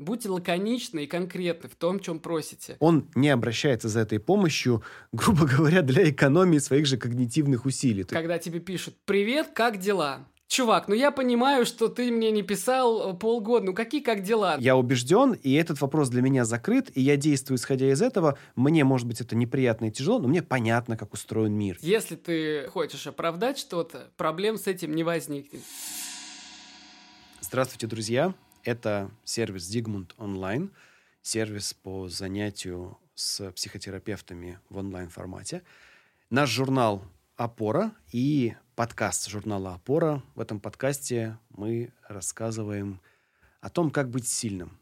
Будьте лаконичны и конкретны в том, чем просите. Он не обращается за этой помощью, грубо говоря, для экономии своих же когнитивных усилий. Когда тебе пишут «Привет, как дела?» Чувак, ну я понимаю, что ты мне не писал э, полгода. Ну какие как дела? Я убежден, и этот вопрос для меня закрыт, и я действую исходя из этого. Мне, может быть, это неприятно и тяжело, но мне понятно, как устроен мир. Если ты хочешь оправдать что-то, проблем с этим не возникнет. Здравствуйте, друзья. Это сервис Zigmund Online, сервис по занятию с психотерапевтами в онлайн-формате. Наш журнал «Опора» и подкаст журнала «Опора». В этом подкасте мы рассказываем о том, как быть сильным,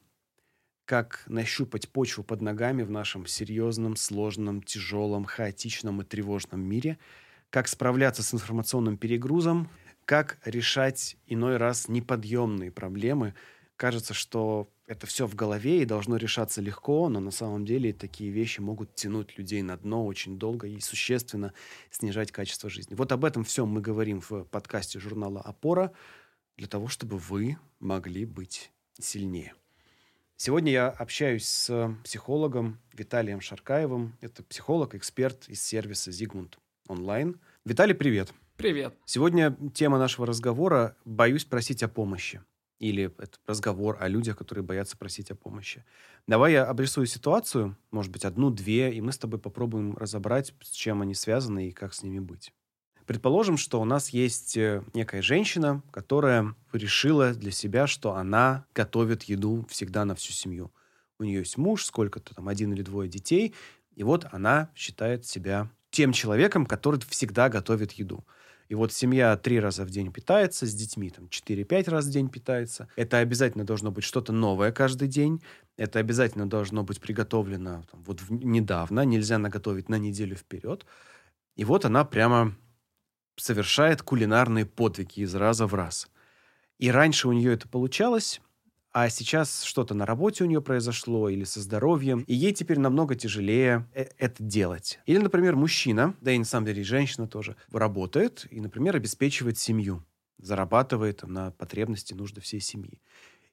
как нащупать почву под ногами в нашем серьезном, сложном, тяжелом, хаотичном и тревожном мире, как справляться с информационным перегрузом, как решать иной раз неподъемные проблемы. Кажется, что это все в голове и должно решаться легко, но на самом деле такие вещи могут тянуть людей на дно очень долго и существенно снижать качество жизни. Вот об этом всем мы говорим в подкасте журнала «Опора» для того, чтобы вы могли быть сильнее. Сегодня я общаюсь с психологом Виталием Шаркаевым. Это психолог, эксперт из сервиса Зигмунд онлайн. Виталий, привет. Привет. Сегодня тема нашего разговора «Боюсь просить о помощи» или это разговор о людях, которые боятся просить о помощи. Давай я обрисую ситуацию, может быть, одну-две, и мы с тобой попробуем разобрать, с чем они связаны и как с ними быть. Предположим, что у нас есть э, некая женщина, которая решила для себя, что она готовит еду всегда на всю семью. У нее есть муж, сколько-то там, один или двое детей, и вот она считает себя тем человеком, который всегда готовит еду. И вот семья три раза в день питается, с детьми там 4-5 раз в день питается. Это обязательно должно быть что-то новое каждый день. Это обязательно должно быть приготовлено там, вот в, недавно. Нельзя наготовить на неделю вперед. И вот она прямо совершает кулинарные подвиги из раза в раз. И раньше у нее это получалось, а сейчас что-то на работе у нее произошло или со здоровьем, и ей теперь намного тяжелее э, это делать. Или, например, мужчина, да и на самом деле женщина тоже, работает и, например, обеспечивает семью, зарабатывает на потребности, нужды всей семьи.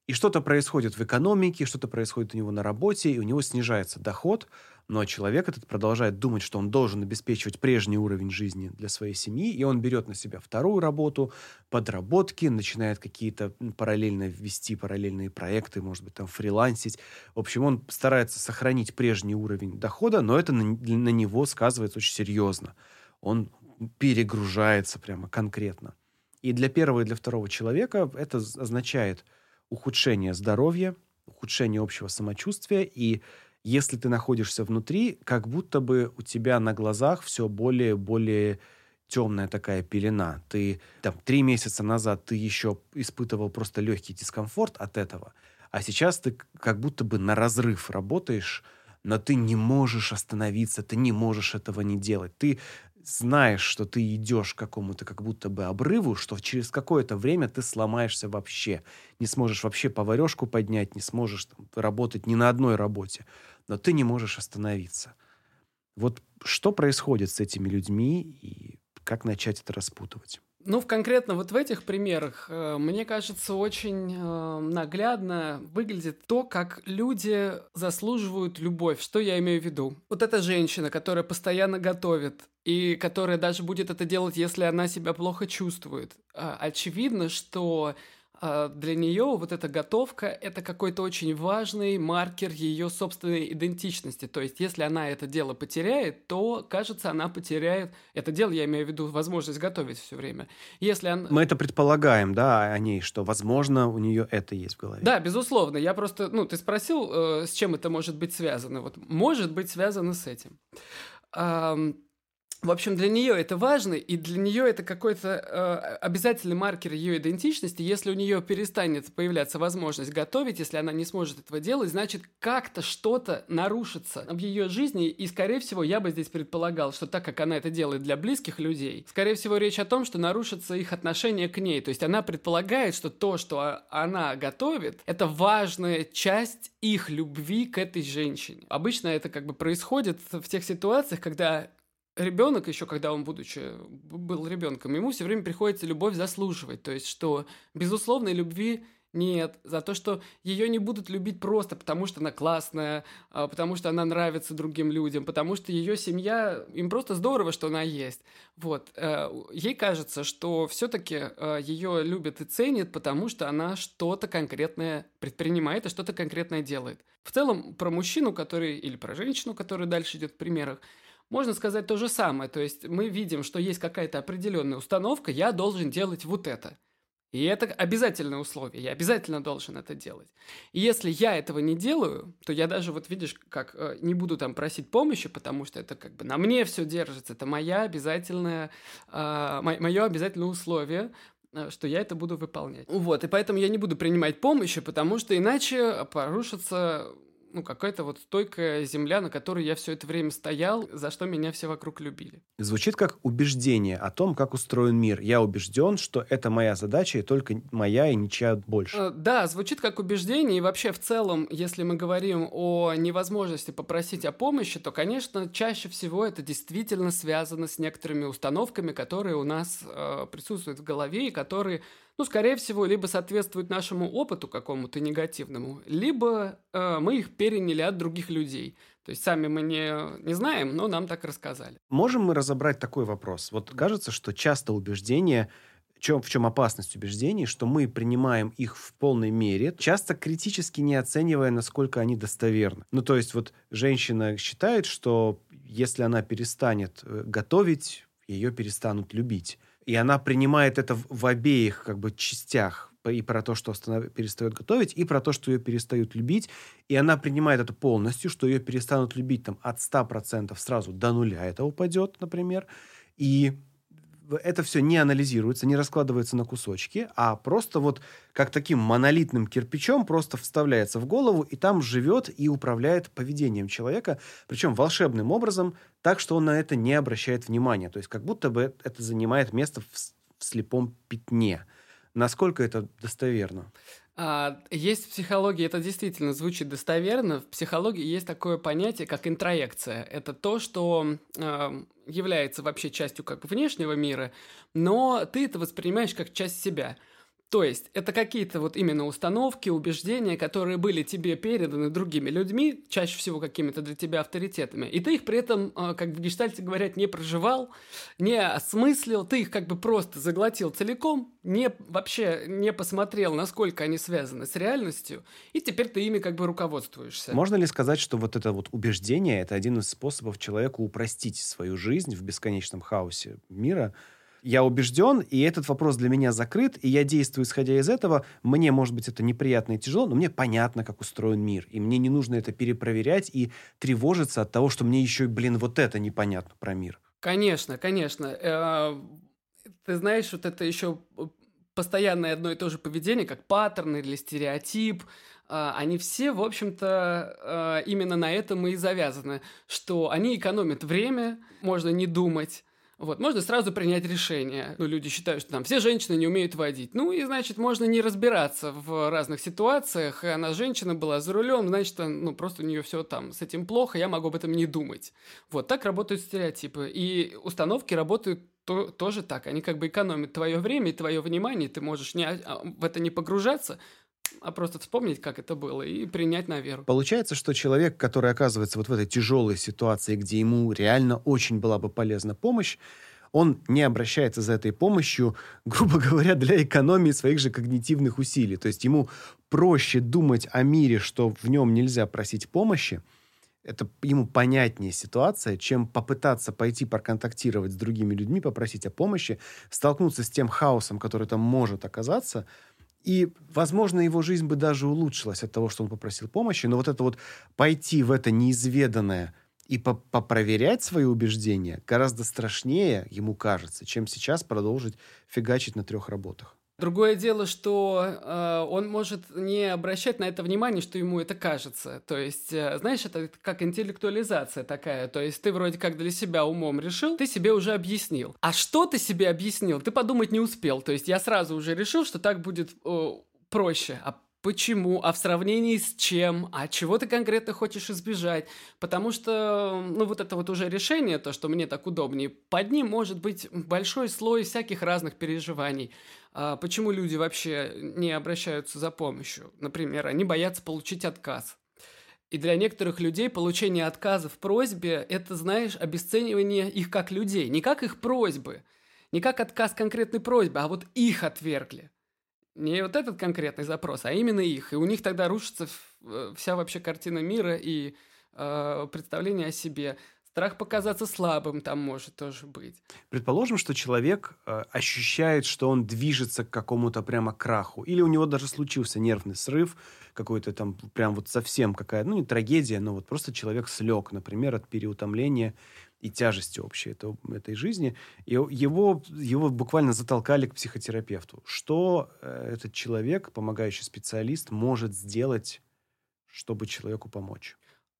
И что-то происходит в экономике, что-то происходит у него на работе, и у него снижается доход, но человек этот продолжает думать, что он должен обеспечивать прежний уровень жизни для своей семьи, и он берет на себя вторую работу, подработки, начинает какие-то параллельно вести параллельные проекты, может быть, там фрилансить. В общем, он старается сохранить прежний уровень дохода, но это на, на него сказывается очень серьезно. Он перегружается прямо конкретно. И для первого и для второго человека это означает – ухудшение здоровья, ухудшение общего самочувствия, и если ты находишься внутри, как будто бы у тебя на глазах все более и более темная такая пелена. Ты там три месяца назад ты еще испытывал просто легкий дискомфорт от этого, а сейчас ты как будто бы на разрыв работаешь, но ты не можешь остановиться, ты не можешь этого не делать. Ты знаешь, что ты идешь к какому-то как будто бы обрыву, что через какое-то время ты сломаешься вообще. Не сможешь вообще поварешку поднять, не сможешь там, работать ни на одной работе. Но ты не можешь остановиться. Вот что происходит с этими людьми и как начать это распутывать? Ну, конкретно вот в этих примерах, э, мне кажется, очень э, наглядно выглядит то, как люди заслуживают любовь. Что я имею в виду? Вот эта женщина, которая постоянно готовит, и которая даже будет это делать, если она себя плохо чувствует. Э, очевидно, что а, для нее вот эта готовка – это какой-то очень важный маркер ее собственной идентичности. То есть, если она это дело потеряет, то, кажется, она потеряет это дело, я имею в виду возможность готовить все время. Если она... Мы это предполагаем, да, о ней, что, возможно, у нее это есть в голове. Да, безусловно. Я просто, ну, ты спросил, э, с чем это может быть связано. Вот, может быть связано с этим. В общем, для нее это важно, и для нее это какой-то э, обязательный маркер ее идентичности. Если у нее перестанет появляться возможность готовить, если она не сможет этого делать, значит, как-то что-то нарушится в ее жизни. И, скорее всего, я бы здесь предполагал, что так как она это делает для близких людей, скорее всего, речь о том, что нарушится их отношение к ней. То есть она предполагает, что то, что она готовит, это важная часть их любви к этой женщине. Обычно это как бы происходит в тех ситуациях, когда ребенок еще, когда он, будучи, был ребенком, ему все время приходится любовь заслуживать. То есть, что безусловной любви Нет, за то, что ее не будут любить просто потому, что она классная, а, потому что она нравится другим людям, потому что ее семья, им просто здорово, что она есть. Вот. Э, ей кажется, что все-таки э, ее любят и ценят, потому что она что-то конкретное предпринимает и что-то конкретное делает. В целом, про мужчину, который, или про женщину, которая дальше идет в примерах, можно сказать то же самое. То есть мы видим, что есть какая-то определенная установка, я должен делать вот это. И это обязательное условие, я обязательно должен это делать. И если я этого не делаю, то я даже, вот видишь, как э, не буду там просить помощи, потому что это как бы на мне все держится, это моя обязательная, э, мое обязательное условие, э, что я это буду выполнять. Вот, и поэтому я не буду принимать помощи, потому что иначе порушится ну, какая-то вот стойкая земля, на которой я все это время стоял, за что меня все вокруг любили. Звучит как убеждение о том, как устроен мир. Я убежден, что это моя задача, и только моя, и ничья больше. Э, да, звучит как убеждение, и вообще в целом, если мы говорим о невозможности попросить о помощи, то, конечно, чаще всего это действительно связано с некоторыми установками, которые у нас э, присутствуют в голове, и которые ну, скорее всего, либо соответствуют нашему опыту какому-то негативному, либо э, мы их переняли от других людей. То есть сами мы не, не знаем, но нам так рассказали. Можем мы разобрать такой вопрос? Вот кажется, что часто убеждения чем, в чем опасность убеждений, что мы принимаем их в полной мере, часто критически не оценивая, насколько они достоверны. Ну, то есть вот женщина считает, что если она перестанет э, готовить, ее перестанут любить и она принимает это в, в обеих как бы частях и про то, что останов... перестает готовить, и про то, что ее перестают любить. И она принимает это полностью, что ее перестанут любить там, от 100% сразу до нуля это упадет, например. И это все не анализируется, не раскладывается на кусочки, а просто вот как таким монолитным кирпичом просто вставляется в голову и там живет и управляет поведением человека, причем волшебным образом, так что он на это не обращает внимания. То есть как будто бы это занимает место в, в слепом пятне. Насколько это достоверно? А, есть в психологии, это действительно звучит достоверно, в психологии есть такое понятие, как интроекция. Это то, что э, является вообще частью как внешнего мира, но ты это воспринимаешь как часть себя – то есть это какие-то вот именно установки, убеждения, которые были тебе переданы другими людьми, чаще всего какими-то для тебя авторитетами, и ты их при этом, а, как в гештальте говорят, не проживал, не осмыслил, ты их как бы просто заглотил целиком, не вообще не посмотрел, насколько они связаны с реальностью, и теперь ты ими как бы руководствуешься. Можно ли сказать, что вот это вот убеждение – это один из способов человеку упростить свою жизнь в бесконечном хаосе мира – я убежден, и этот вопрос для меня закрыт, и я действую исходя из этого. Мне, может быть, это неприятно и тяжело, но мне понятно, как устроен мир, и мне не нужно это перепроверять и тревожиться от того, что мне еще, блин, вот это непонятно про мир. Конечно, конечно. Э, ты знаешь, вот это еще постоянное одно и то же поведение, как паттерн или стереотип, э, они все, в общем-то, э, именно на этом и завязаны, что они экономят время, можно не думать, вот, можно сразу принять решение. Ну, люди считают, что там все женщины не умеют водить. Ну, и, значит, можно не разбираться в разных ситуациях. И она женщина была за рулем, значит, ну, просто у нее все там с этим плохо, я могу об этом не думать. Вот, так работают стереотипы. И установки работают то, тоже так. Они как бы экономят твое время и твое внимание, ты можешь не, а, в это не погружаться, а просто вспомнить, как это было, и принять на веру. Получается, что человек, который оказывается вот в этой тяжелой ситуации, где ему реально очень была бы полезна помощь, он не обращается за этой помощью, грубо говоря, для экономии своих же когнитивных усилий. То есть ему проще думать о мире, что в нем нельзя просить помощи, это ему понятнее ситуация, чем попытаться пойти проконтактировать с другими людьми, попросить о помощи, столкнуться с тем хаосом, который там может оказаться – и, возможно, его жизнь бы даже улучшилась от того, что он попросил помощи, но вот это вот пойти в это неизведанное и попроверять свои убеждения гораздо страшнее, ему кажется, чем сейчас продолжить фигачить на трех работах. Другое дело, что э, он может не обращать на это внимание, что ему это кажется. То есть, э, знаешь, это как интеллектуализация такая. То есть ты вроде как для себя умом решил, ты себе уже объяснил. А что ты себе объяснил, ты подумать не успел. То есть я сразу уже решил, что так будет э, проще. А почему, а в сравнении с чем, а чего ты конкретно хочешь избежать. Потому что, ну, вот это вот уже решение, то, что мне так удобнее, под ним может быть большой слой всяких разных переживаний. А почему люди вообще не обращаются за помощью? Например, они боятся получить отказ. И для некоторых людей получение отказа в просьбе – это, знаешь, обесценивание их как людей. Не как их просьбы, не как отказ конкретной просьбы, а вот их отвергли. Не вот этот конкретный запрос, а именно их. И у них тогда рушится э, вся вообще картина мира и э, представление о себе. Страх показаться слабым там может тоже быть. Предположим, что человек э, ощущает, что он движется к какому-то прямо краху. Или у него даже случился нервный срыв, какой-то там прям вот совсем какая-то, ну не трагедия, но вот просто человек слег, например, от переутомления и тяжести общей это, этой жизни. И его, его буквально затолкали к психотерапевту. Что э, этот человек, помогающий специалист, может сделать, чтобы человеку помочь?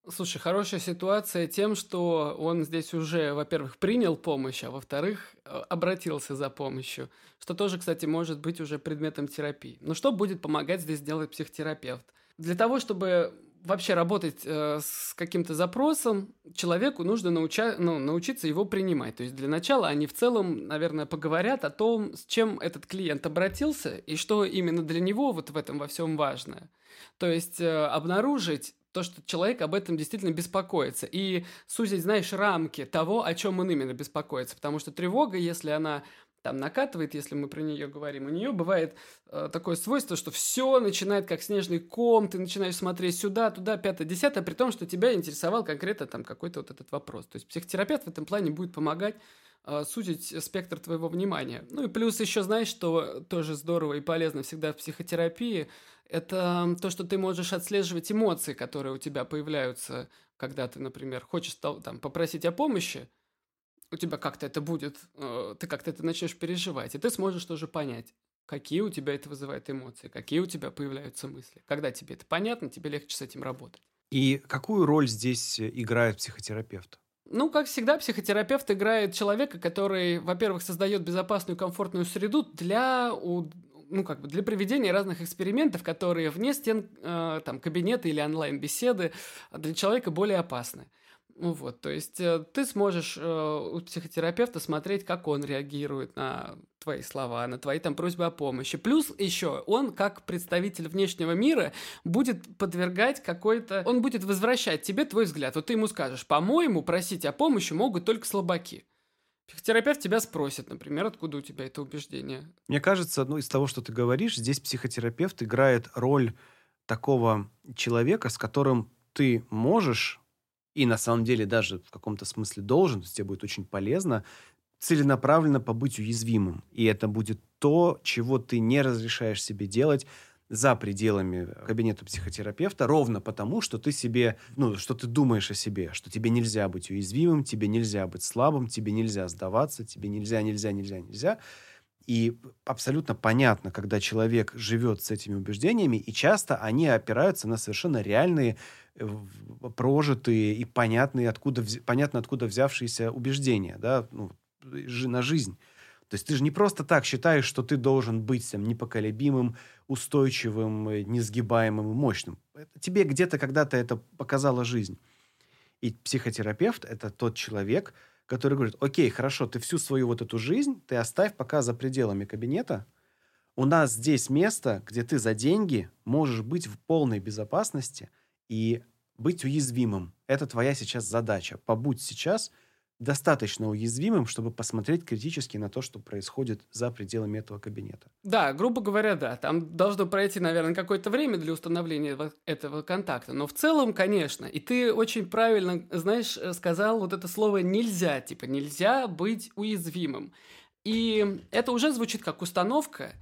Слушай, хорошая ситуация тем, что он здесь уже, во-первых, принял помощь, а во-вторых, э, обратился за помощью, что тоже, кстати, может быть уже предметом терапии. Но что будет помогать здесь делать психотерапевт? Для того, чтобы вообще работать э, с каким-то запросом, человеку нужно науча- ну, научиться его принимать. То есть для начала они в целом, наверное, поговорят о том, с чем этот клиент обратился и что именно для него вот в этом во всем важно. То есть э, обнаружить то, что человек об этом действительно беспокоится. И сузить, знаешь, рамки того, о чем он именно беспокоится. Потому что тревога, если она там накатывает, если мы про нее говорим, у нее бывает э, такое свойство, что все начинает как снежный ком, ты начинаешь смотреть сюда, туда, пятое, десятое, при том, что тебя интересовал конкретно там какой-то вот этот вопрос. То есть психотерапевт в этом плане будет помогать э, сузить спектр твоего внимания. Ну и плюс еще, знаешь, что тоже здорово и полезно всегда в психотерапии – это то, что ты можешь отслеживать эмоции, которые у тебя появляются, когда ты, например, хочешь там, попросить о помощи, у тебя как-то это будет, э, ты как-то это начнешь переживать, и ты сможешь тоже понять, какие у тебя это вызывает эмоции, какие у тебя появляются мысли. Когда тебе это понятно, тебе легче с этим работать. И какую роль здесь играет психотерапевт? Ну, как всегда, психотерапевт играет человека, который, во-первых, создает безопасную, комфортную среду для ну, как бы для проведения разных экспериментов, которые вне стен э, там, кабинета или онлайн-беседы для человека более опасны. Ну вот, то есть э, ты сможешь э, у психотерапевта смотреть, как он реагирует на твои слова, на твои там просьбы о помощи. Плюс еще он, как представитель внешнего мира, будет подвергать какой-то... Он будет возвращать тебе твой взгляд. Вот ты ему скажешь, по-моему, просить о помощи могут только слабаки. Психотерапевт тебя спросит, например, откуда у тебя это убеждение. Мне кажется, ну, из того, что ты говоришь, здесь психотерапевт играет роль такого человека, с которым ты можешь и на самом деле даже в каком-то смысле должен, то есть тебе будет очень полезно целенаправленно побыть уязвимым. И это будет то, чего ты не разрешаешь себе делать за пределами кабинета психотерапевта, ровно потому, что ты себе, ну, что ты думаешь о себе, что тебе нельзя быть уязвимым, тебе нельзя быть слабым, тебе нельзя сдаваться, тебе нельзя, нельзя, нельзя, нельзя. И абсолютно понятно, когда человек живет с этими убеждениями, и часто они опираются на совершенно реальные, прожитые и понятные, откуда, понятно, откуда взявшиеся убеждения да, ну, на жизнь. То есть ты же не просто так считаешь, что ты должен быть там, непоколебимым, устойчивым, э, несгибаемым и мощным. Это, тебе где-то когда-то это показала жизнь. И психотерапевт – это тот человек, который говорит, окей, хорошо, ты всю свою вот эту жизнь, ты оставь пока за пределами кабинета. У нас здесь место, где ты за деньги можешь быть в полной безопасности и быть уязвимым. Это твоя сейчас задача. Побудь сейчас – достаточно уязвимым, чтобы посмотреть критически на то, что происходит за пределами этого кабинета. Да, грубо говоря, да. Там должно пройти, наверное, какое-то время для установления этого контакта. Но в целом, конечно, и ты очень правильно, знаешь, э, сказал вот это слово «нельзя». Типа «нельзя быть уязвимым». И это уже звучит как установка,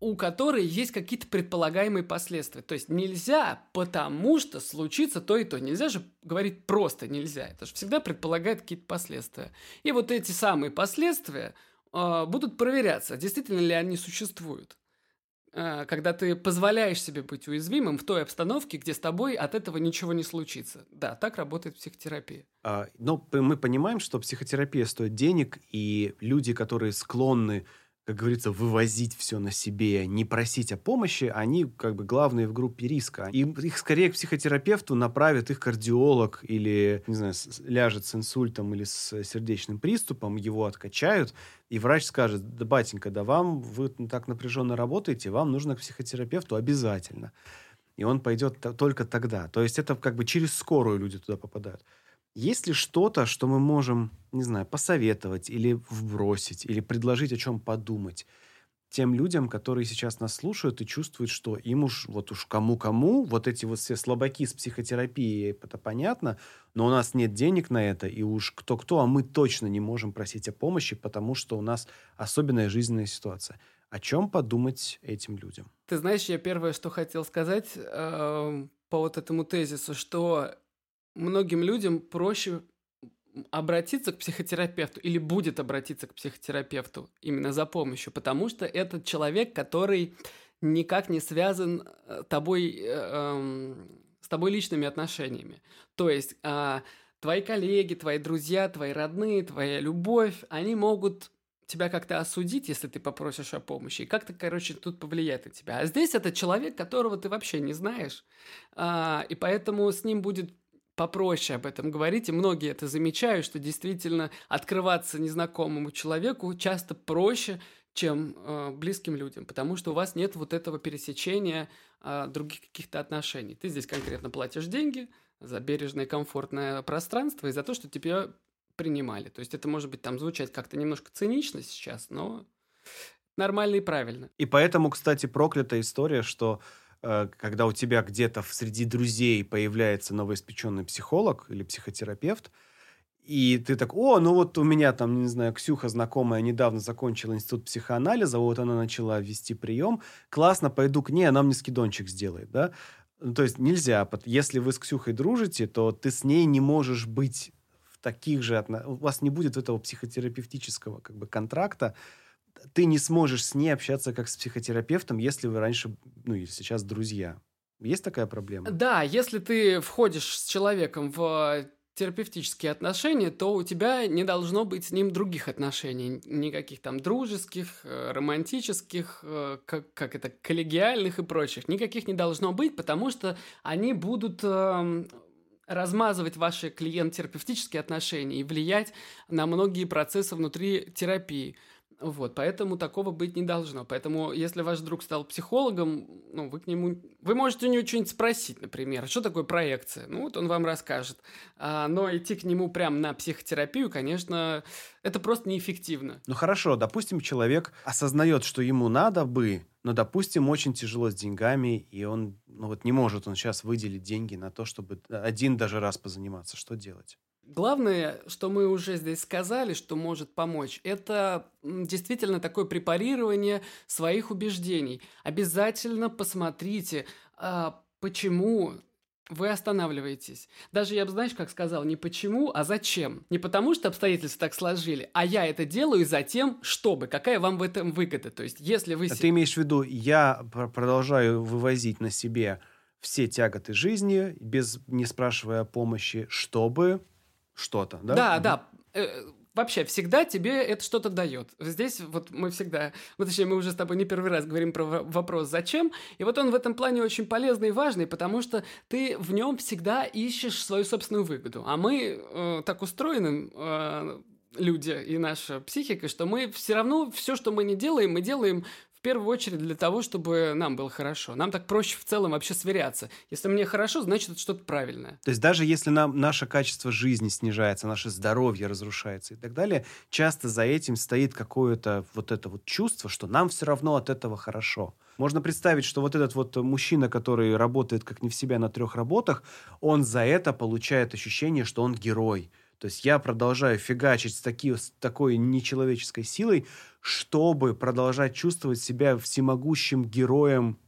у которой есть какие-то предполагаемые последствия. То есть нельзя, потому что случится то и то. Нельзя же говорить просто нельзя. Это же всегда предполагает какие-то последствия. И вот эти самые последствия э, будут проверяться, действительно ли они существуют. Э, когда ты позволяешь себе быть уязвимым в той обстановке, где с тобой от этого ничего не случится. Да, так работает психотерапия. А, но мы понимаем, что психотерапия стоит денег, и люди, которые склонны как говорится, вывозить все на себе, не просить о помощи, они как бы главные в группе риска. И их скорее к психотерапевту направит их кардиолог или, не знаю, ляжет с инсультом или с сердечным приступом, его откачают, и врач скажет, да, батенька, да вам, вы так напряженно работаете, вам нужно к психотерапевту обязательно. И он пойдет только тогда. То есть это как бы через скорую люди туда попадают. Есть ли что-то, что мы можем, не знаю, посоветовать или вбросить, или предложить о чем подумать тем людям, которые сейчас нас слушают и чувствуют, что им уж, вот уж кому-кому, вот эти вот все слабаки с психотерапией, это понятно, но у нас нет денег на это, и уж кто-кто, а мы точно не можем просить о помощи, потому что у нас особенная жизненная ситуация. О чем подумать этим людям? Ты знаешь, я первое, что хотел сказать э, по вот этому тезису, что многим людям проще обратиться к психотерапевту или будет обратиться к психотерапевту именно за помощью, потому что это человек, который никак не связан э, тобой, э, э, с тобой личными отношениями. То есть э, твои коллеги, твои друзья, твои родные, твоя любовь, они могут тебя как-то осудить, если ты попросишь о помощи, и как-то, короче, тут повлияет на тебя. А здесь это человек, которого ты вообще не знаешь, э, и поэтому с ним будет попроще об этом говорить, и многие это замечают, что действительно открываться незнакомому человеку часто проще, чем э, близким людям, потому что у вас нет вот этого пересечения э, других каких-то отношений. Ты здесь конкретно платишь деньги за бережное комфортное пространство и за то, что тебя принимали. То есть это может быть там звучать как-то немножко цинично сейчас, но нормально и правильно. И поэтому, кстати, проклятая история, что когда у тебя где-то среди друзей появляется новоиспеченный психолог или психотерапевт, и ты так, о, ну вот у меня там, не знаю, Ксюха знакомая недавно закончила институт психоанализа, вот она начала вести прием, классно, пойду к ней, она мне скидончик сделает, да? Ну, то есть нельзя, если вы с Ксюхой дружите, то ты с ней не можешь быть в таких же у вас не будет этого психотерапевтического как бы контракта, ты не сможешь с ней общаться как с психотерапевтом, если вы раньше, ну или сейчас друзья. Есть такая проблема? Да, если ты входишь с человеком в терапевтические отношения, то у тебя не должно быть с ним других отношений, никаких там дружеских, э, романтических, э, как, как это, коллегиальных и прочих. Никаких не должно быть, потому что они будут э, размазывать ваши клиент-терапевтические отношения и влиять на многие процессы внутри терапии. Вот, поэтому такого быть не должно. Поэтому, если ваш друг стал психологом, ну, вы к нему... Вы можете у него что-нибудь спросить, например, что такое проекция? Ну, вот он вам расскажет. А, но идти к нему прямо на психотерапию, конечно, это просто неэффективно. Ну, хорошо, допустим, человек осознает, что ему надо бы, но, допустим, очень тяжело с деньгами, и он, ну, вот не может он сейчас выделить деньги на то, чтобы один даже раз позаниматься. Что делать? Главное, что мы уже здесь сказали, что может помочь, это действительно такое препарирование своих убеждений. Обязательно посмотрите, а, почему вы останавливаетесь. Даже я бы, знаешь, как сказал, не почему, а зачем. Не потому, что обстоятельства так сложили, а я это делаю за тем, чтобы. Какая вам в этом выгода? То есть, если вы... А ты имеешь в виду, я продолжаю вывозить на себе все тяготы жизни, без не спрашивая помощи, чтобы что-то, да? Да, угу. да. Э, вообще всегда тебе это что-то дает. Здесь вот мы всегда, вот точнее мы уже с тобой не первый раз говорим про вопрос «зачем?», и вот он в этом плане очень полезный и важный, потому что ты в нем всегда ищешь свою собственную выгоду. А мы э, так устроены, э, люди и наша психика, что мы все равно все, что мы не делаем, мы делаем в первую очередь для того, чтобы нам было хорошо. Нам так проще в целом вообще сверяться. Если мне хорошо, значит это что-то правильное. То есть даже если нам наше качество жизни снижается, наше здоровье разрушается и так далее, часто за этим стоит какое-то вот это вот чувство, что нам все равно от этого хорошо. Можно представить, что вот этот вот мужчина, который работает как не в себя на трех работах, он за это получает ощущение, что он герой то есть я продолжаю фигачить с, таки, с такой нечеловеческой силой, чтобы продолжать чувствовать себя всемогущим героем,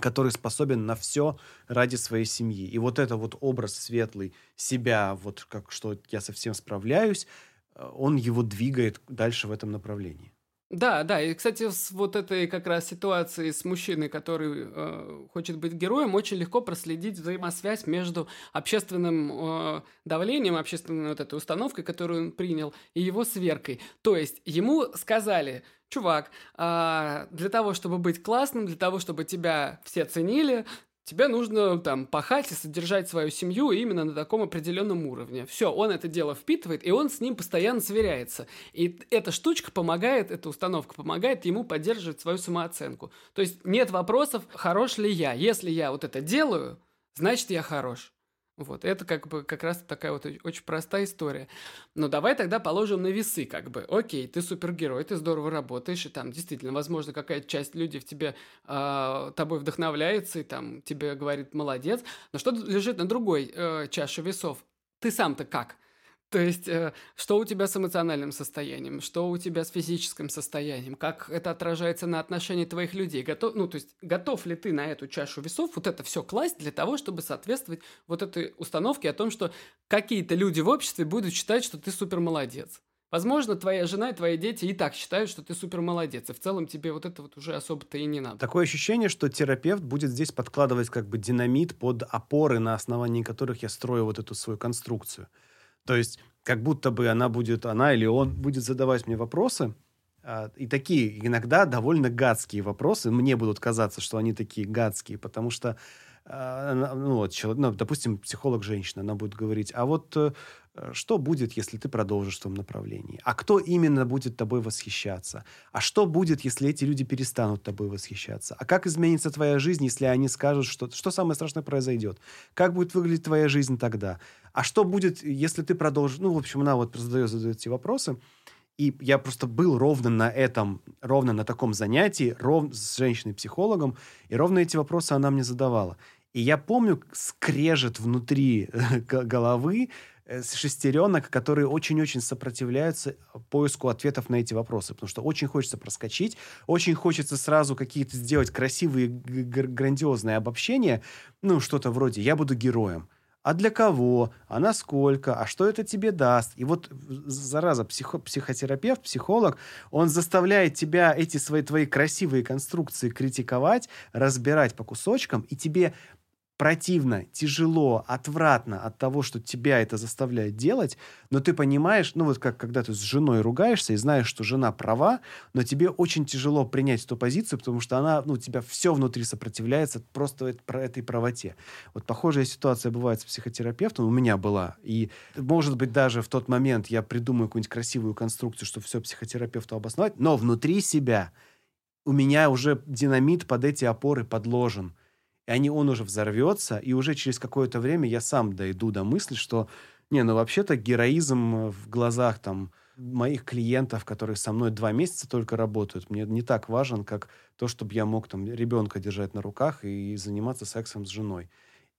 который способен на все ради своей семьи. И вот это вот образ светлый себя, вот как что я совсем справляюсь, э, он его двигает дальше в этом направлении. Да, да, и, кстати, с вот этой как раз ситуации с мужчиной, который э, хочет быть героем, очень легко проследить взаимосвязь между общественным э, давлением, общественной вот этой установкой, которую он принял, и его сверкой. То есть ему сказали, чувак, а, для того, чтобы быть классным, для того, чтобы тебя все ценили, тебе нужно там пахать и содержать свою семью именно на таком определенном уровне. Все, он это дело впитывает, и он с ним постоянно сверяется. И эта штучка помогает, эта установка помогает ему поддерживать свою самооценку. То есть нет вопросов, хорош ли я. Если я вот это делаю, значит я хорош. Вот, это как бы как раз такая вот очень простая история. Но давай тогда положим на весы, как бы. Окей, ты супергерой, ты здорово работаешь, и там действительно, возможно, какая-то часть людей в тебе, э, тобой вдохновляется, и там тебе говорит «молодец». Но что лежит на другой э, чаше весов? Ты сам-то как? То есть, э, что у тебя с эмоциональным состоянием, что у тебя с физическим состоянием, как это отражается на отношении твоих людей. Готов, ну, то есть, готов ли ты на эту чашу весов вот это все класть для того, чтобы соответствовать вот этой установке о том, что какие-то люди в обществе будут считать, что ты супер молодец. Возможно, твоя жена и твои дети и так считают, что ты супер молодец, и в целом тебе вот это вот уже особо-то и не надо. Такое ощущение, что терапевт будет здесь подкладывать как бы динамит под опоры, на основании которых я строю вот эту свою конструкцию. То есть как будто бы она будет, она или он будет задавать мне вопросы, а, и такие иногда довольно гадские вопросы. Мне будут казаться, что они такие гадские, потому что а, ну, вот, ну, допустим, психолог женщина, она будет говорить, а вот э, что будет, если ты продолжишь в том направлении? А кто именно будет тобой восхищаться? А что будет, если эти люди перестанут тобой восхищаться? А как изменится твоя жизнь, если они скажут, что, что самое страшное произойдет? Как будет выглядеть твоя жизнь тогда? А что будет, если ты продолжишь... Ну, в общем, она вот задает, задает эти вопросы. И я просто был ровно на этом, ровно на таком занятии, ров, с женщиной-психологом, и ровно эти вопросы она мне задавала. И я помню скрежет внутри головы э, шестеренок, которые очень-очень сопротивляются поиску ответов на эти вопросы, потому что очень хочется проскочить, очень хочется сразу какие-то сделать красивые, грандиозные обобщения, ну, что-то вроде «я буду героем», а для кого, а насколько, а что это тебе даст. И вот, зараза, психо, психотерапевт, психолог, он заставляет тебя эти свои твои красивые конструкции критиковать, разбирать по кусочкам, и тебе противно, тяжело, отвратно от того, что тебя это заставляет делать, но ты понимаешь, ну вот как когда ты с женой ругаешься и знаешь, что жена права, но тебе очень тяжело принять эту позицию, потому что она, ну, тебя все внутри сопротивляется просто про этой правоте. Вот похожая ситуация бывает с психотерапевтом, у меня была, и может быть даже в тот момент я придумаю какую-нибудь красивую конструкцию, чтобы все психотерапевту обосновать, но внутри себя у меня уже динамит под эти опоры подложен – и они, он уже взорвется, и уже через какое-то время я сам дойду до мысли, что, не, ну вообще-то героизм в глазах там моих клиентов, которые со мной два месяца только работают, мне не так важен, как то, чтобы я мог там ребенка держать на руках и заниматься сексом с женой.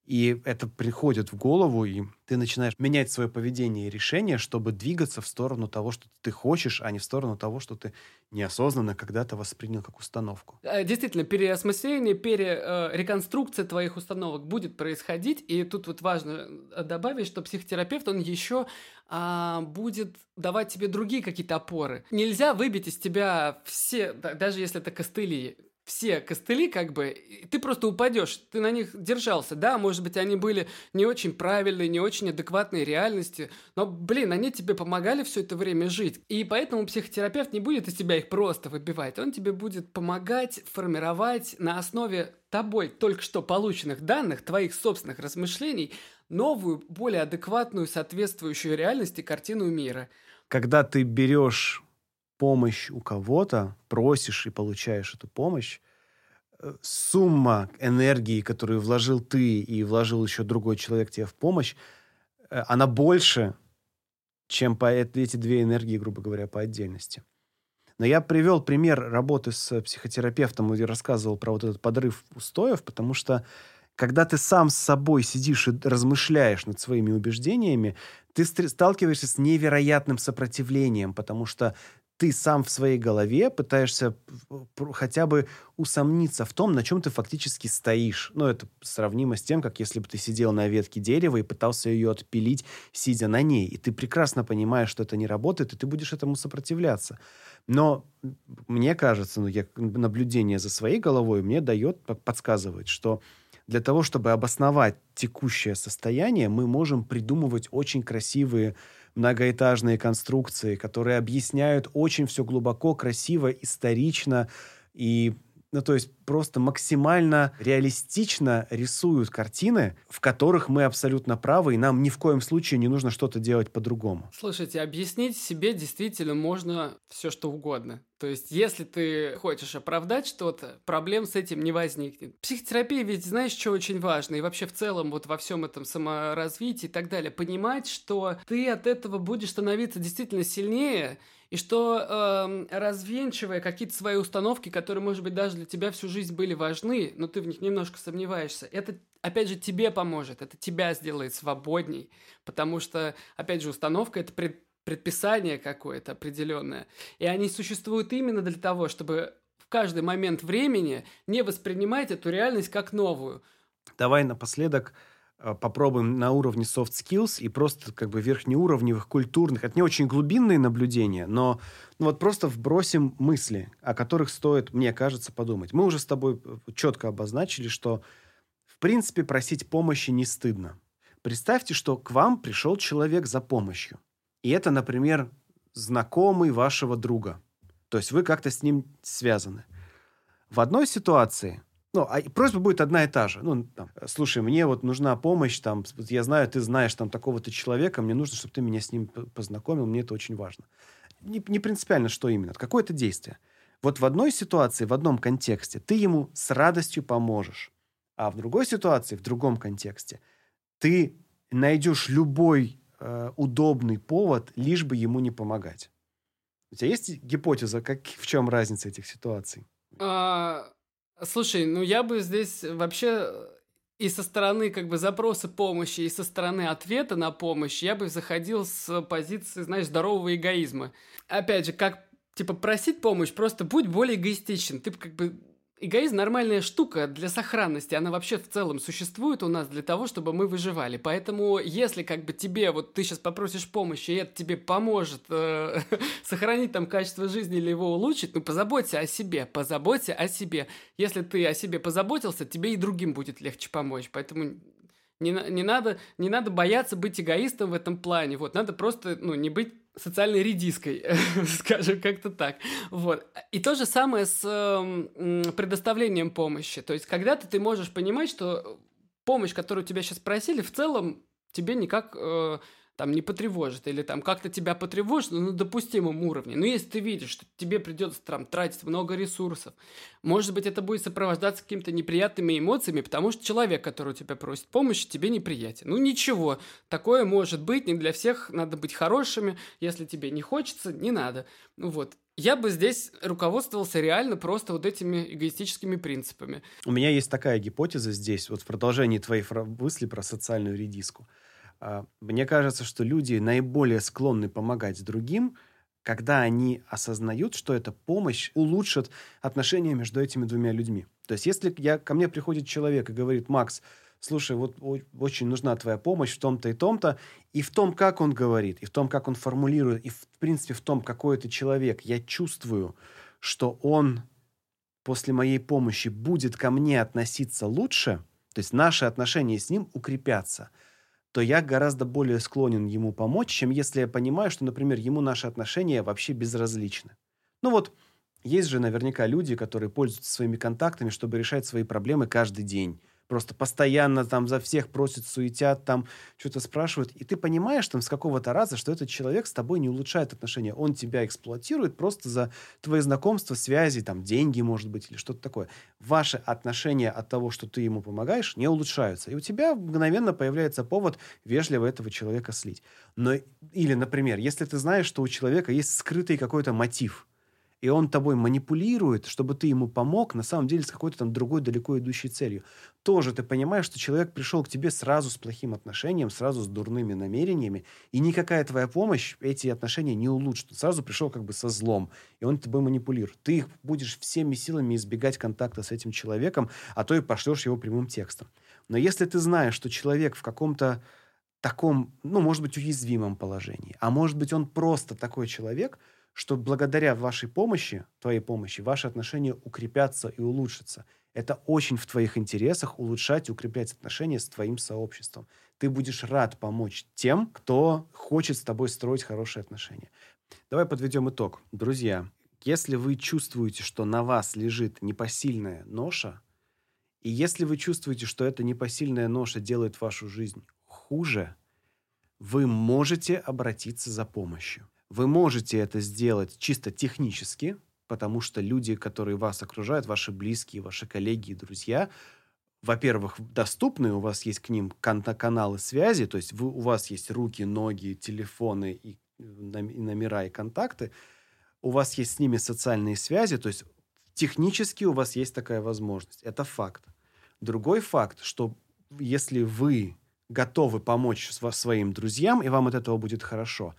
И это приходит в голову, и ты начинаешь менять свое поведение и решение, чтобы двигаться в сторону того, что ты хочешь, а не в сторону того, что ты неосознанно когда-то воспринял как установку. Э, действительно, переосмысление, перереконструкция э, твоих установок будет происходить, и тут вот важно э, добавить, что психотерапевт, он еще а, будет давать тебе другие какие-то опоры. Нельзя выбить из тебя все, даже если это костыли, все костыли, как бы, ты просто упадешь, ты на них держался. Да, может быть, они были не очень правильные, не очень адекватные реальности, но, блин, они тебе помогали все это время жить. И поэтому психотерапевт не будет из тебя их просто выбивать, он тебе будет помогать формировать на основе тобой только что полученных данных, твоих собственных размышлений, новую, более адекватную, соответствующую реальности картину мира. Когда ты берешь помощь у кого-то, просишь и получаешь эту помощь, э, сумма энергии, которую вложил ты и вложил еще другой человек тебе в помощь, э, она больше, чем по эти две энергии, грубо говоря, по отдельности. Но я привел пример работы с психотерапевтом и рассказывал про вот этот подрыв устоев, потому что когда ты сам с собой сидишь и размышляешь над своими убеждениями, ты сталкиваешься с невероятным сопротивлением, потому что ты сам в своей голове пытаешься хотя бы усомниться в том, на чем ты фактически стоишь. Ну, это сравнимо с тем, как если бы ты сидел на ветке дерева и пытался ее отпилить, сидя на ней. И ты прекрасно понимаешь, что это не работает, и ты будешь этому сопротивляться. Но мне кажется, ну, я, наблюдение за своей головой мне дает, подсказывает, что для того, чтобы обосновать текущее состояние, мы можем придумывать очень красивые многоэтажные конструкции, которые объясняют очень все глубоко, красиво, исторично и ну, то есть просто максимально реалистично рисуют картины, в которых мы абсолютно правы, и нам ни в коем случае не нужно что-то делать по-другому. Слушайте, объяснить себе действительно можно все что угодно. То есть, если ты хочешь оправдать что-то, проблем с этим не возникнет. Психотерапия ведь, знаешь, что очень важно, и вообще в целом вот во всем этом саморазвитии и так далее, понимать, что ты от этого будешь становиться действительно сильнее, и что э, развенчивая какие-то свои установки, которые, может быть, даже для тебя всю жизнь были важны, но ты в них немножко сомневаешься, это, опять же, тебе поможет, это тебя сделает свободней, потому что, опять же, установка – это пред, предписание какое-то определенное, и они существуют именно для того, чтобы в каждый момент времени не воспринимать эту реальность как новую. Давай напоследок Э, попробуем на уровне soft skills и просто как бы верхнеуровневых, культурных. Это не очень глубинные наблюдения, но ну, вот просто вбросим мысли, о которых стоит, мне кажется, подумать. Мы уже с тобой э, четко обозначили, что в принципе просить помощи не стыдно. Представьте, что к вам пришел человек за помощью. И это, например, знакомый вашего друга. То есть вы как-то с ним связаны. В одной ситуации ну, а просьба будет одна и та же. Ну, там, слушай, мне вот нужна помощь, там, я знаю, ты знаешь там такого-то человека, мне нужно, чтобы ты меня с ним познакомил, мне это очень важно. Не, не принципиально, что именно, какое-то действие. Вот в одной ситуации, в одном контексте ты ему с радостью поможешь, а в другой ситуации, в другом контексте, ты найдешь любой э, удобный повод, лишь бы ему не помогать. У тебя есть гипотеза, как, в чем разница этих ситуаций? А, Слушай, ну я бы здесь вообще и со стороны как бы запроса помощи, и со стороны ответа на помощь я бы заходил с позиции, знаешь, здорового эгоизма. Опять же, как типа просить помощь, просто будь более эгоистичен. Ты как бы Эгоизм нормальная штука для сохранности, она вообще в целом существует у нас для того, чтобы мы выживали. Поэтому, если как бы тебе, вот ты сейчас попросишь помощи, и это тебе поможет э, сохранить там качество жизни или его улучшить, ну позаботься о себе, позаботься о себе. Если ты о себе позаботился, тебе и другим будет легче помочь. Поэтому не, не, надо, не надо бояться быть эгоистом в этом плане. Вот, надо просто ну, не быть социальной редиской, скажем как-то так. Вот. И то же самое с э, предоставлением помощи. То есть, когда-то ты можешь понимать, что помощь, которую тебя сейчас просили, в целом тебе никак э, там не потревожит, или там как-то тебя потревожит ну, на допустимом уровне. Но если ты видишь, что тебе придется там тратить много ресурсов, может быть, это будет сопровождаться какими-то неприятными эмоциями, потому что человек, который у тебя просит помощи, тебе неприятен. Ну ничего, такое может быть, не для всех надо быть хорошими, если тебе не хочется, не надо. Ну вот, я бы здесь руководствовался реально просто вот этими эгоистическими принципами. У меня есть такая гипотеза здесь, вот в продолжении твоей мысли про социальную редиску. А, мне кажется, что люди наиболее склонны помогать другим, когда они осознают, что эта помощь улучшит отношения между этими двумя людьми. То есть, если я, ко мне приходит человек и говорит, Макс, слушай, вот очень нужна твоя помощь в том-то и том-то, и в том, как он говорит, и в том, как он формулирует, и, в принципе, в том, какой это человек, я чувствую, что он после моей помощи будет ко мне относиться лучше, то есть наши отношения с ним укрепятся – то я гораздо более склонен ему помочь, чем если я понимаю, что, например, ему наши отношения вообще безразличны. Ну вот, есть же наверняка люди, которые пользуются своими контактами, чтобы решать свои проблемы каждый день просто постоянно там за всех просят, суетят, там что-то спрашивают, и ты понимаешь там с какого-то раза, что этот человек с тобой не улучшает отношения, он тебя эксплуатирует просто за твои знакомства, связи, там деньги, может быть, или что-то такое. Ваши отношения от того, что ты ему помогаешь, не улучшаются, и у тебя мгновенно появляется повод вежливо этого человека слить. Но, или, например, если ты знаешь, что у человека есть скрытый какой-то мотив – и он тобой манипулирует, чтобы ты ему помог, на самом деле с какой-то там другой далеко идущей целью. Тоже ты понимаешь, что человек пришел к тебе сразу с плохим отношением, сразу с дурными намерениями, и никакая твоя помощь эти отношения не улучшит. сразу пришел как бы со злом, и он тобой манипулирует. Ты будешь всеми силами избегать контакта с этим человеком, а то и пошлешь его прямым текстом. Но если ты знаешь, что человек в каком-то таком, ну, может быть, уязвимом положении, а может быть, он просто такой человек – что благодаря вашей помощи, твоей помощи, ваши отношения укрепятся и улучшатся. Это очень в твоих интересах улучшать и укреплять отношения с твоим сообществом. Ты будешь рад помочь тем, кто хочет с тобой строить хорошие отношения. Давай подведем итог. Друзья, если вы чувствуете, что на вас лежит непосильная ноша, и если вы чувствуете, что эта непосильная ноша делает вашу жизнь хуже, вы можете обратиться за помощью. Вы можете это сделать чисто технически, потому что люди, которые вас окружают, ваши близкие, ваши коллеги и друзья, во-первых, доступны, у вас есть к ним кан- каналы связи, то есть вы, у вас есть руки, ноги, телефоны и, и номера и контакты, у вас есть с ними социальные связи, то есть технически у вас есть такая возможность. Это факт. Другой факт, что если вы готовы помочь своим друзьям, и вам от этого будет хорошо,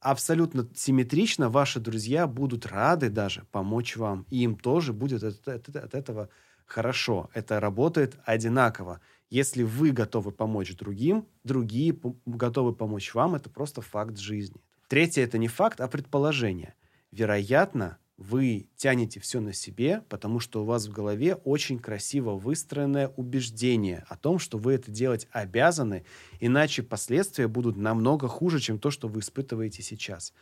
абсолютно симметрично ваши друзья будут рады даже помочь вам, и им тоже будет от, от, от этого хорошо. Это работает одинаково. Если вы готовы помочь другим, другие готовы помочь вам, это просто факт жизни. Третье – это не факт, а предположение. Вероятно, вы тянете все на себе, потому что у вас в голове очень красиво выстроенное убеждение о том, что вы это делать обязаны, иначе последствия будут намного хуже, чем то, что вы испытываете сейчас.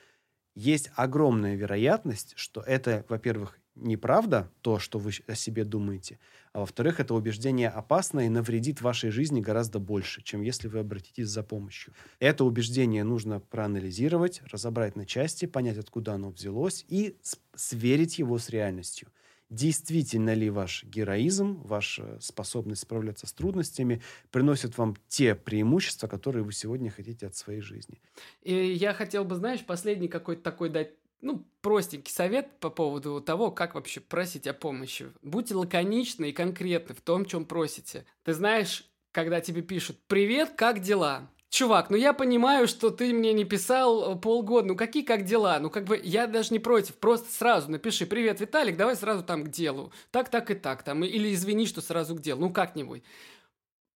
Есть огромная вероятность, что это, во-первых, неправда, то, что вы о себе думаете, а во-вторых, это убеждение опасно и навредит вашей жизни гораздо больше, чем если вы обратитесь за помощью. Это убеждение нужно проанализировать, разобрать на части, понять, откуда оно взялось и сверить его с реальностью. Действительно ли ваш героизм, ваша способность справляться с трудностями приносит вам те преимущества, которые вы сегодня хотите от своей жизни? И я хотел бы, знаешь, последний какой-то такой дать ну, простенький совет по поводу того, как вообще просить о помощи. Будьте лаконичны и конкретны в том, чем просите. Ты знаешь, когда тебе пишут «Привет, как дела?» Чувак, ну я понимаю, что ты мне не писал э, полгода. Ну какие как дела? Ну как бы я даже не против. Просто сразу напиши «Привет, Виталик, давай сразу там к делу». Так, так и так там. Или извини, что сразу к делу. Ну как-нибудь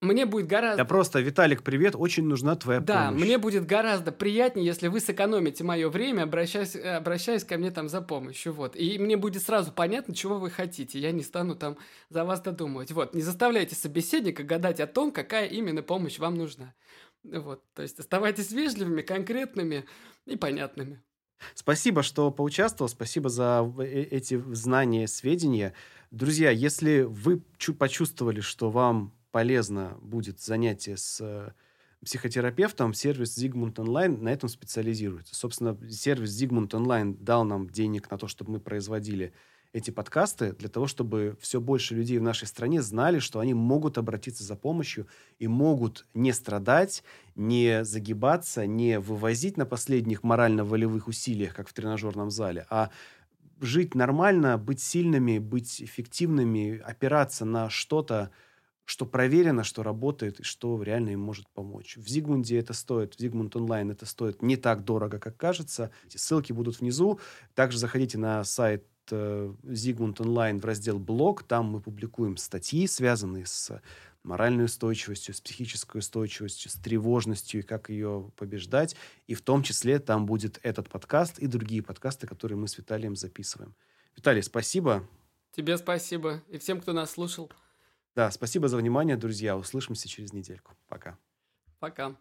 мне будет гораздо... Да просто, Виталик, привет, очень нужна твоя да, помощь. Да, мне будет гораздо приятнее, если вы сэкономите мое время, обращаясь, обращаясь ко мне там за помощью, вот. И мне будет сразу понятно, чего вы хотите, я не стану там за вас додумывать. Вот, не заставляйте собеседника гадать о том, какая именно помощь вам нужна. Вот, то есть оставайтесь вежливыми, конкретными и понятными. Спасибо, что поучаствовал, спасибо за э, эти знания, сведения. Друзья, если вы почувствовали, что вам полезно будет занятие с э, психотерапевтом, сервис Zigmund Online на этом специализируется. Собственно, сервис Zigmund Online дал нам денег на то, чтобы мы производили эти подкасты для того, чтобы все больше людей в нашей стране знали, что они могут обратиться за помощью и могут не страдать, не загибаться, не вывозить на последних морально-волевых усилиях, как в тренажерном зале, а жить нормально, быть сильными, быть эффективными, опираться на что-то, что проверено, что работает и что реально им может помочь. В Зигмунде это стоит, в Зигмунд онлайн это стоит не так дорого, как кажется. Эти ссылки будут внизу. Также заходите на сайт Зигмунд э, онлайн в раздел «Блог». Там мы публикуем статьи, связанные с моральной устойчивостью, с психической устойчивостью, с тревожностью и как ее побеждать. И в том числе там будет этот подкаст и другие подкасты, которые мы с Виталием записываем. Виталий, спасибо. Тебе спасибо. И всем, кто нас слушал. Да, спасибо за внимание, друзья. Услышимся через недельку. Пока. Пока.